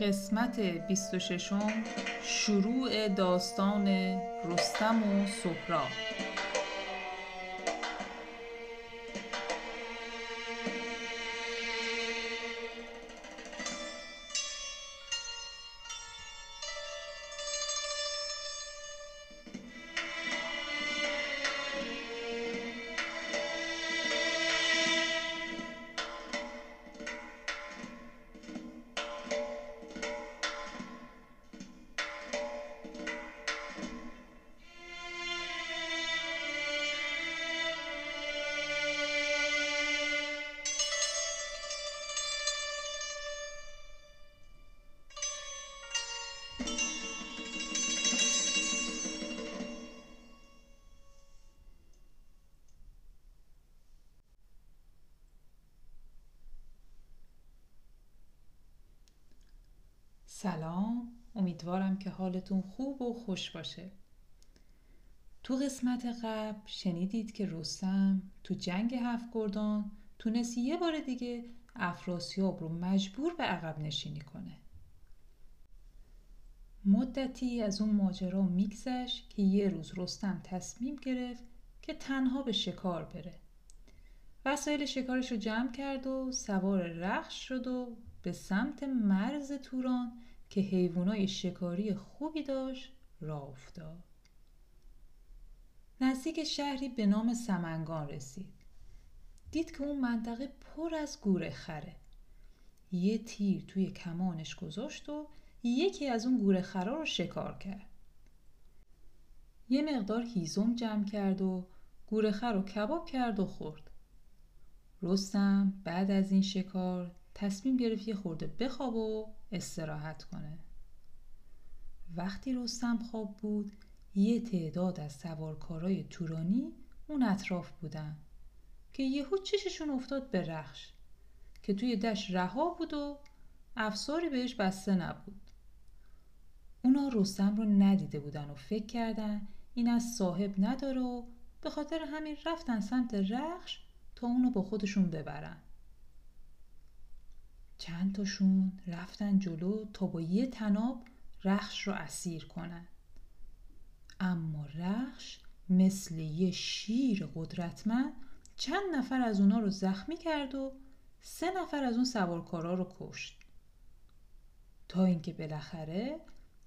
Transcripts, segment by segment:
قسمت 26 شروع داستان رستم و سهراب. سلام. امیدوارم که حالتون خوب و خوش باشه. تو قسمت قبل شنیدید که رستم تو جنگ هفت گردان تونست یه بار دیگه افراسیاب رو مجبور به عقب نشینی کنه. مدتی از اون ماجرا میگذشت که یه روز رستم تصمیم گرفت که تنها به شکار بره. وسایل شکارش رو جمع کرد و سوار رخش شد و به سمت مرز توران که حیوانای شکاری خوبی داشت راه افتاد. نزدیک شهری به نام سمنگان رسید. دید که اون منطقه پر از گوره خره. یه تیر توی کمانش گذاشت و یکی از اون گوره خرا رو شکار کرد. یه مقدار هیزم جمع کرد و گوره خر رو کباب کرد و خورد. رستم بعد از این شکار تصمیم گرفت یه خورده بخواب و استراحت کنه. وقتی رستم خواب بود یه تعداد از سوارکارای تورانی اون اطراف بودن که یهو چششون افتاد به رخش که توی دشت رها بود و افساری بهش بسته نبود. اونا رستم رو ندیده بودن و فکر کردن این از صاحب نداره و به خاطر همین رفتن سمت رخش تا اونو با خودشون ببرن. چند تاشون رفتن جلو تا با یه تناب رخش رو اسیر کنن. اما رخش مثل یه شیر قدرتمند چند نفر از اونا رو زخمی کرد و سه نفر از اون سوارکارا رو کشت. تا اینکه بالاخره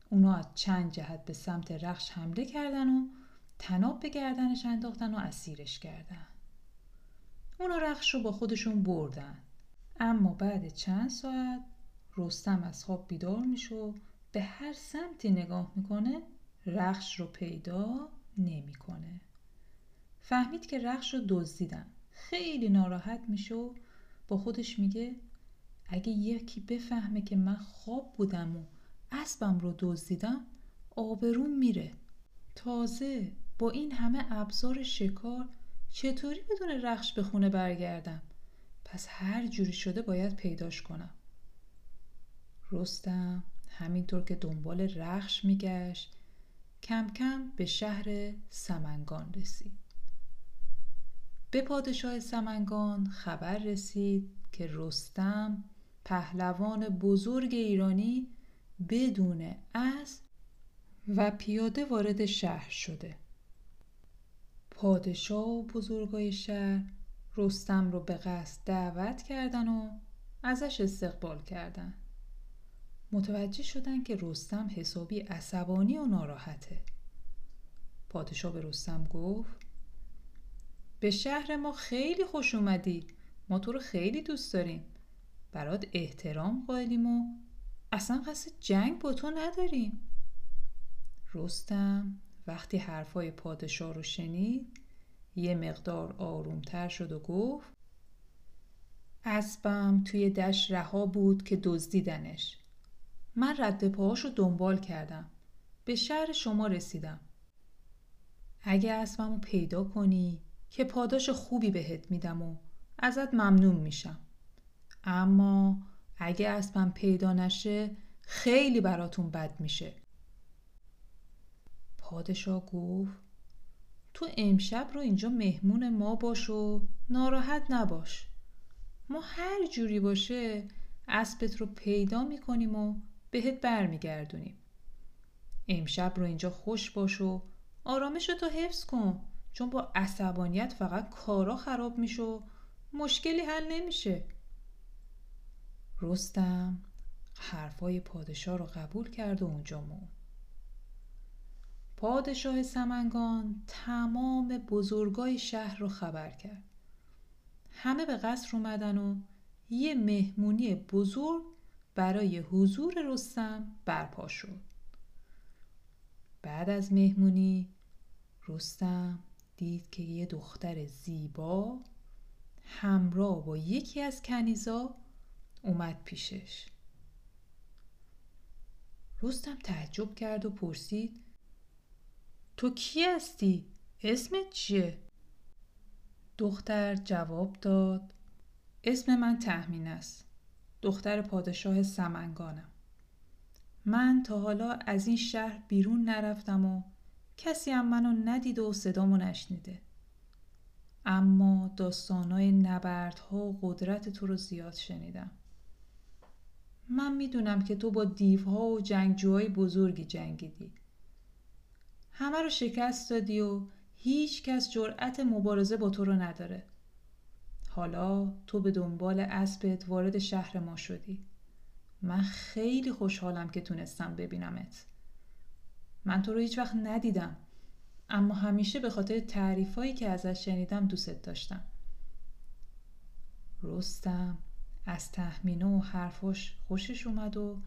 اونا از چند جهت به سمت رخش حمله کردن و تناب به گردنش انداختن و اسیرش کردن. اونا رخش رو با خودشون بردن. اما بعد چند ساعت رستم از خواب بیدار میشه و به هر سمتی نگاه می‌کنه رخش رو پیدا نمی‌کنه. فهمید که رخش رو دزدیدن. خیلی ناراحت میشه و با خودش میگه اگه یکی بفهمه که من خواب بودم و اسبم رو دزدیدم آبروم میره. تازه با این همه ابزار شکار چطوری بدون رخش به خونه برگردم؟ پس هر جوری شده باید پیداش کنم. رستم همینطور که دنبال رخش میگشت کم کم به شهر سمنگان رسید. به پادشاه سمنگان خبر رسید که رستم پهلوان بزرگ ایرانی بدون اسب و پیاده وارد شهر شده. پادشاه و بزرگای شهر رستم رو به قصد دعوت کردن و ازش استقبال کردن. متوجه شدن که رستم حسابی عصبانی و ناراحته. پادشاه به رستم گفت به شهر ما خیلی خوش اومدی. ما تو رو خیلی دوست داریم. برات احترام قائلیم و اصلا قصد جنگ با تو نداریم. رستم وقتی حرفای پادشاه رو شنید یه مقدار آرومتر شد و گفت اسبم توی دشت رها بود که دزدیدنش. من رد پاهاش دنبال کردم. به شهر شما رسیدم. اگه اسبم رو پیدا کنی که پاداش خوبی بهت میدم و ازت ممنون میشم. اما اگه اسبم پیدا نشه خیلی براتون بد میشه. پادشاه گفت تو امشب رو اینجا مهمون ما باش و ناراحت نباش. ما هر جوری باشه اسبت رو پیدا می‌کنیم و بهت برمیگردونیم. امشب رو اینجا خوش باش و آرامش تو حفظ کن. چون با عصبانیت فقط کارا خراب میشه و مشکلی حل نمیشه. رستم حرفای پادشاه رو قبول کرد و اونجا موند. پادشاه سمنگان تمام بزرگای شهر رو خبر کرد. همه به قصر اومدن و یه مهمونی بزرگ برای حضور رستم برپا شد. بعد از مهمونی رستم دید که یه دختر زیبا همراه با یکی از کنیزا اومد پیشش. رستم تعجب کرد و پرسید تو کی هستی؟ اسمت چیه؟ دختر جواب داد اسم من تحمین است. دختر پادشاه سمنگانم. من تا حالا از این شهر بیرون نرفتم و کسی هم منو ندیده و صدامو نشنیده. اما داستانای نبردها و قدرت تو رو زیاد شنیدم. من می‌دونم که تو با دیوها و جنگجوهای بزرگی جنگیدی. همه رو شکست دادی و هیچ کس جرأت مبارزه با تو رو نداره. حالا تو به دنبال اسبت وارد شهر ما شدی. من خیلی خوشحالم که تونستم ببینمت. من تو رو هیچ وقت ندیدم اما همیشه به خاطر تعریفایی که ازش شنیدم دوست داشتم. رستم از تحمینه و حرفاش خوشش اومد و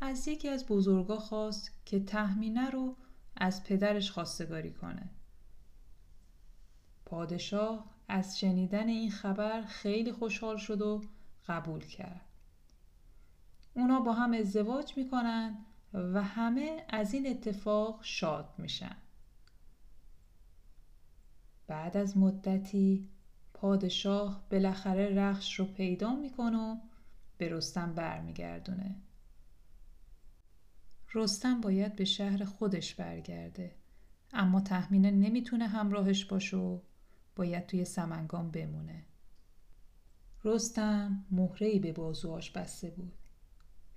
از یکی از بزرگا خواست که تحمینه رو از پدرش خواستگاری کنه. پادشاه از شنیدن این خبر خیلی خوشحال شد و قبول کرد. اونا با هم ازدواج می‌کنن و همه از این اتفاق شاد میشن. بعد از مدتی پادشاه بالاخره رخش رو پیدا می‌کنه و به رستم برمیگردونه. رستم باید به شهر خودش برگرده. اما تحمینه نمی‌تونه همراهش باشه و باید توی سمنگان بمونه. رستم مهرهی به بازوهاش بسته بود.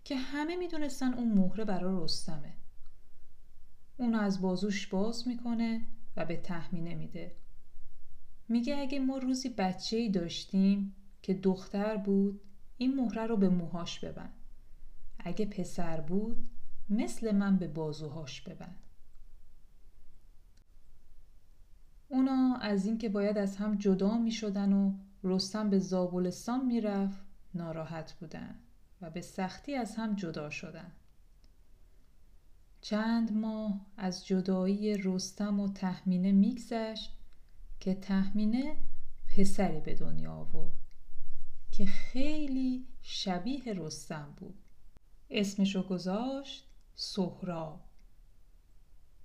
که همه می‌دونستن اون مهره برای رستمه. اونو از بازوش باز می‌کنه و به تحمینه میده. میگه اگه ما روزی بچه ای داشتیم که دختر بود این مهره رو به موهاش ببند. اگه پسر بود مثل من به بازوهاش ببند. اونا از اینکه باید از هم جدا می شدن و رستم به زابلستان می‌رفت ناراحت بودن و به سختی از هم جدا شدن. چند ماه از جدایی رستم و تحمینه میگذشت که تحمینه پسری به دنیا آورد که خیلی شبیه رستم بود. اسمشو گذاشت سهراب.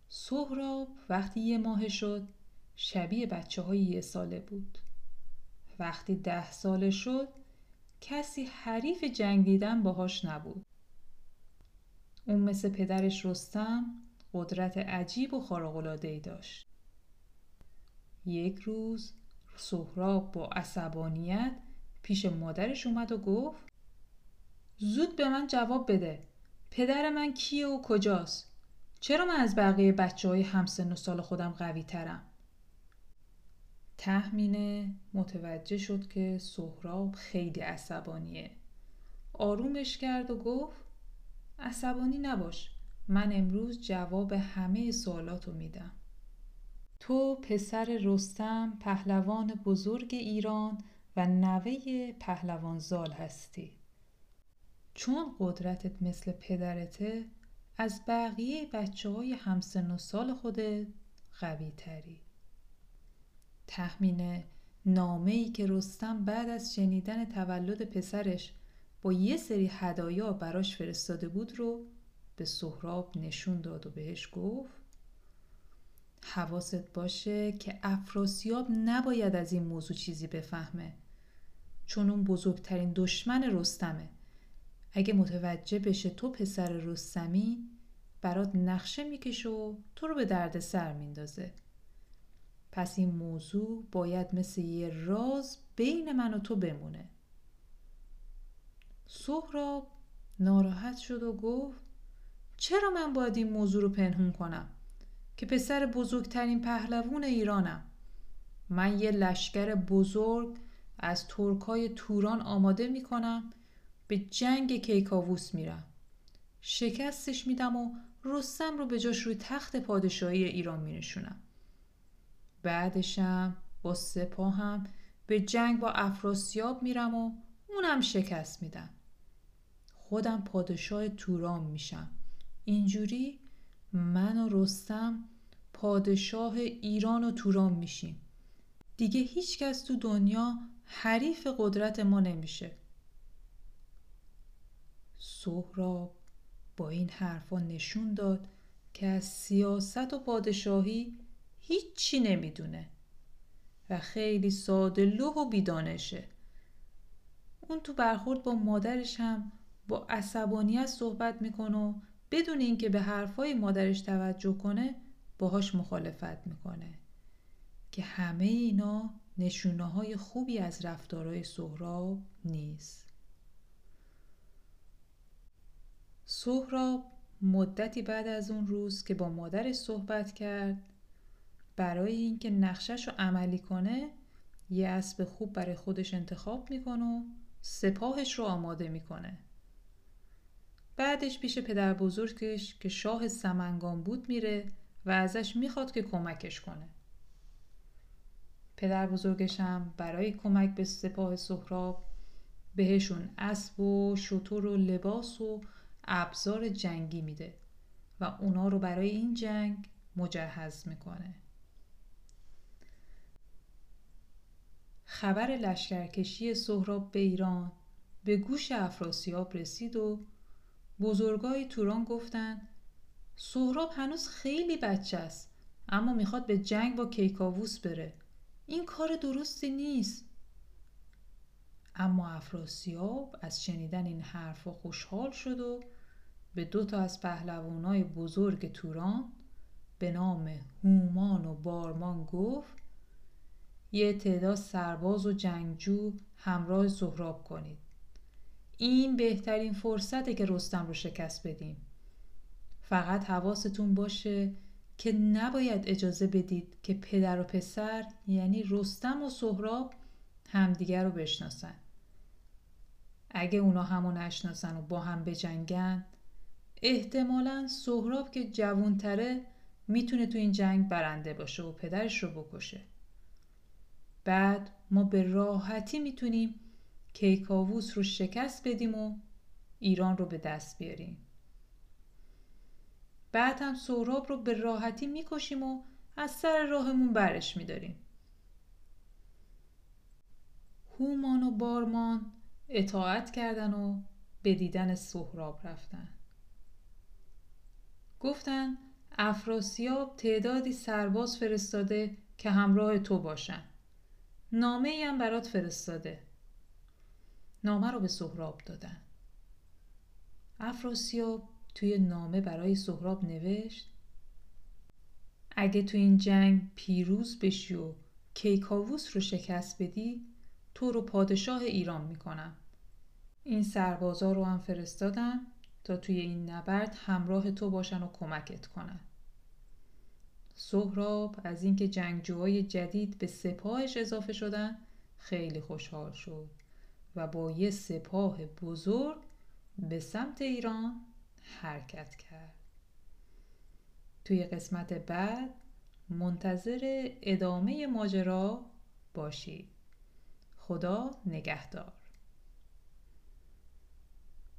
سهراب وقتی یه ماه شد شبیه بچه های یه ساله بود. وقتی ده ساله شد کسی حریف جنگیدن باهاش نبود. اون مثل پدرش رستم قدرت عجیب و خارق‌العاده‌ای داشت. یک روز سهراب با عصبانیت پیش مادرش اومد و گفت زود به من جواب بده. پدر من کیه و کجاست؟ چرا من از بقیه بچه های همسن و سال خودم قوی ترم تحمینه متوجه شد که سهراب خیلی عصبانیه. آرومش کرد و گفت عصبانی نباش من امروز جواب همه سوالاتو میدم. تو پسر رستم پهلوان بزرگ ایران و نوه پهلوان زال هستی. چون قدرتت مثل پدرته از بقیه بچه های همسن و سال خودت قوی تری تحمین نامه ای که رستم بعد از شنیدن تولد پسرش با یه سری هدایا براش فرستاده بود رو به سهراب نشون داد و بهش گفت حواست باشه که افراسیاب نباید از این موضوع چیزی بفهمه چون اون بزرگترین دشمن رستمه. اگه متوجه بشه تو پسر رستمی برات نقشه می‌کشه و تو رو به درد سر میندازه. پس این موضوع باید مثل یه راز بین من و تو بمونه. سهراب ناراحت شد و گفت چرا من باید این موضوع رو پنهون کنم؟ که پسر بزرگترین پهلوون ایرانم. من یه لشکر بزرگ از ترکای توران آماده می‌کنم به جنگ کیکاووس میرم. شکستش میدم و رستم رو به جاش روی تخت پادشاهی ایران مینشونم. بعدشم با سپاهم به جنگ با افراسیاب میرم و اونم شکست میدم. خودم پادشاه توران میشم. اینجوری من و رستم پادشاه ایران و توران میشیم. دیگه هیچکس تو دنیا حریف قدرت ما نمیشه. سهراب با این حرفا نشون داد که از سیاست و پادشاهی هیچی نمی‌دونه و خیلی ساده لوح و بیدانشه. اون تو برخورد با مادرش هم با عصبانیت صحبت می‌کنه و بدون اینکه به حرفای مادرش توجه کنه باهاش مخالفت می‌کنه که همه اینا نشونه های خوبی از رفتارهای سهراب نیست. سهراب مدتی بعد از اون روز که با مادرش صحبت کرد برای اینکه نقشش رو عملی کنه یه اسب خوب برای خودش انتخاب می‌کنه و سپاهش رو آماده می‌کنه. بعدش پیش پدر بزرگش که شاه سمنگان بود میره و ازش می‌خواد که کمکش کنه. پدر بزرگش هم برای کمک به سپاه سهراب بهشون اسب و شطور و لباس و ابزار جنگی میده و اونا رو برای این جنگ مجهز می‌کنه. خبر لشکرکشی سهراب به ایران به گوش افراسیاب رسید و بزرگای توران گفتن سهراب هنوز خیلی بچه است اما می‌خواد به جنگ با کیکاووس بره. این کار درستی نیست. اما افراسیاب از شنیدن این حرف خوشحال شد و به دو تا از پهلوانای بزرگ توران به نام هومان و بارمان گفت یه تعداد سرباز و جنگجو همراه سهراب کنید. این بهترین فرصته که رستم رو شکست بدیم فقط حواستون باشه که نباید اجازه بدید که پدر و پسر یعنی رستم و سهراب همدیگر رو بشناسن. اگه اونا همو نشناسن و با هم بجنگن احتمالا سهراب که جوونتره می‌تونه تو این جنگ برنده باشه و پدرش رو بکشه. بعد ما به راحتی می‌تونیم کیکاووس رو شکست بدیم و ایران رو به دست بیاریم. بعد هم سهراب رو به راحتی می‌کشیم و از سر راهمون برش میداریم. هومان و بارمان اطاعت کردن و به دیدن سهراب رفتن. گفتن افراسیاب تعدادی سرباز فرستاده که همراه تو باشن. نامه ای هم برات فرستاده. نامه رو به سهراب دادن. افراسیاب توی نامه برای سهراب نوشت اگه تو این جنگ پیروز بشی و کیکاووس رو شکست بدی تو رو پادشاه ایران می‌کنم. این سربازا رو هم فرستادم. تا توی این نبرد همراه تو باشن و کمکت کنن. سهراب از اینکه جنگجوهای جدید به سپاهش اضافه شدن خیلی خوشحال شد و با یه سپاه بزرگ به سمت ایران حرکت کرد. توی قسمت بعد منتظر ادامه ماجرا باشید. خدا نگهدار.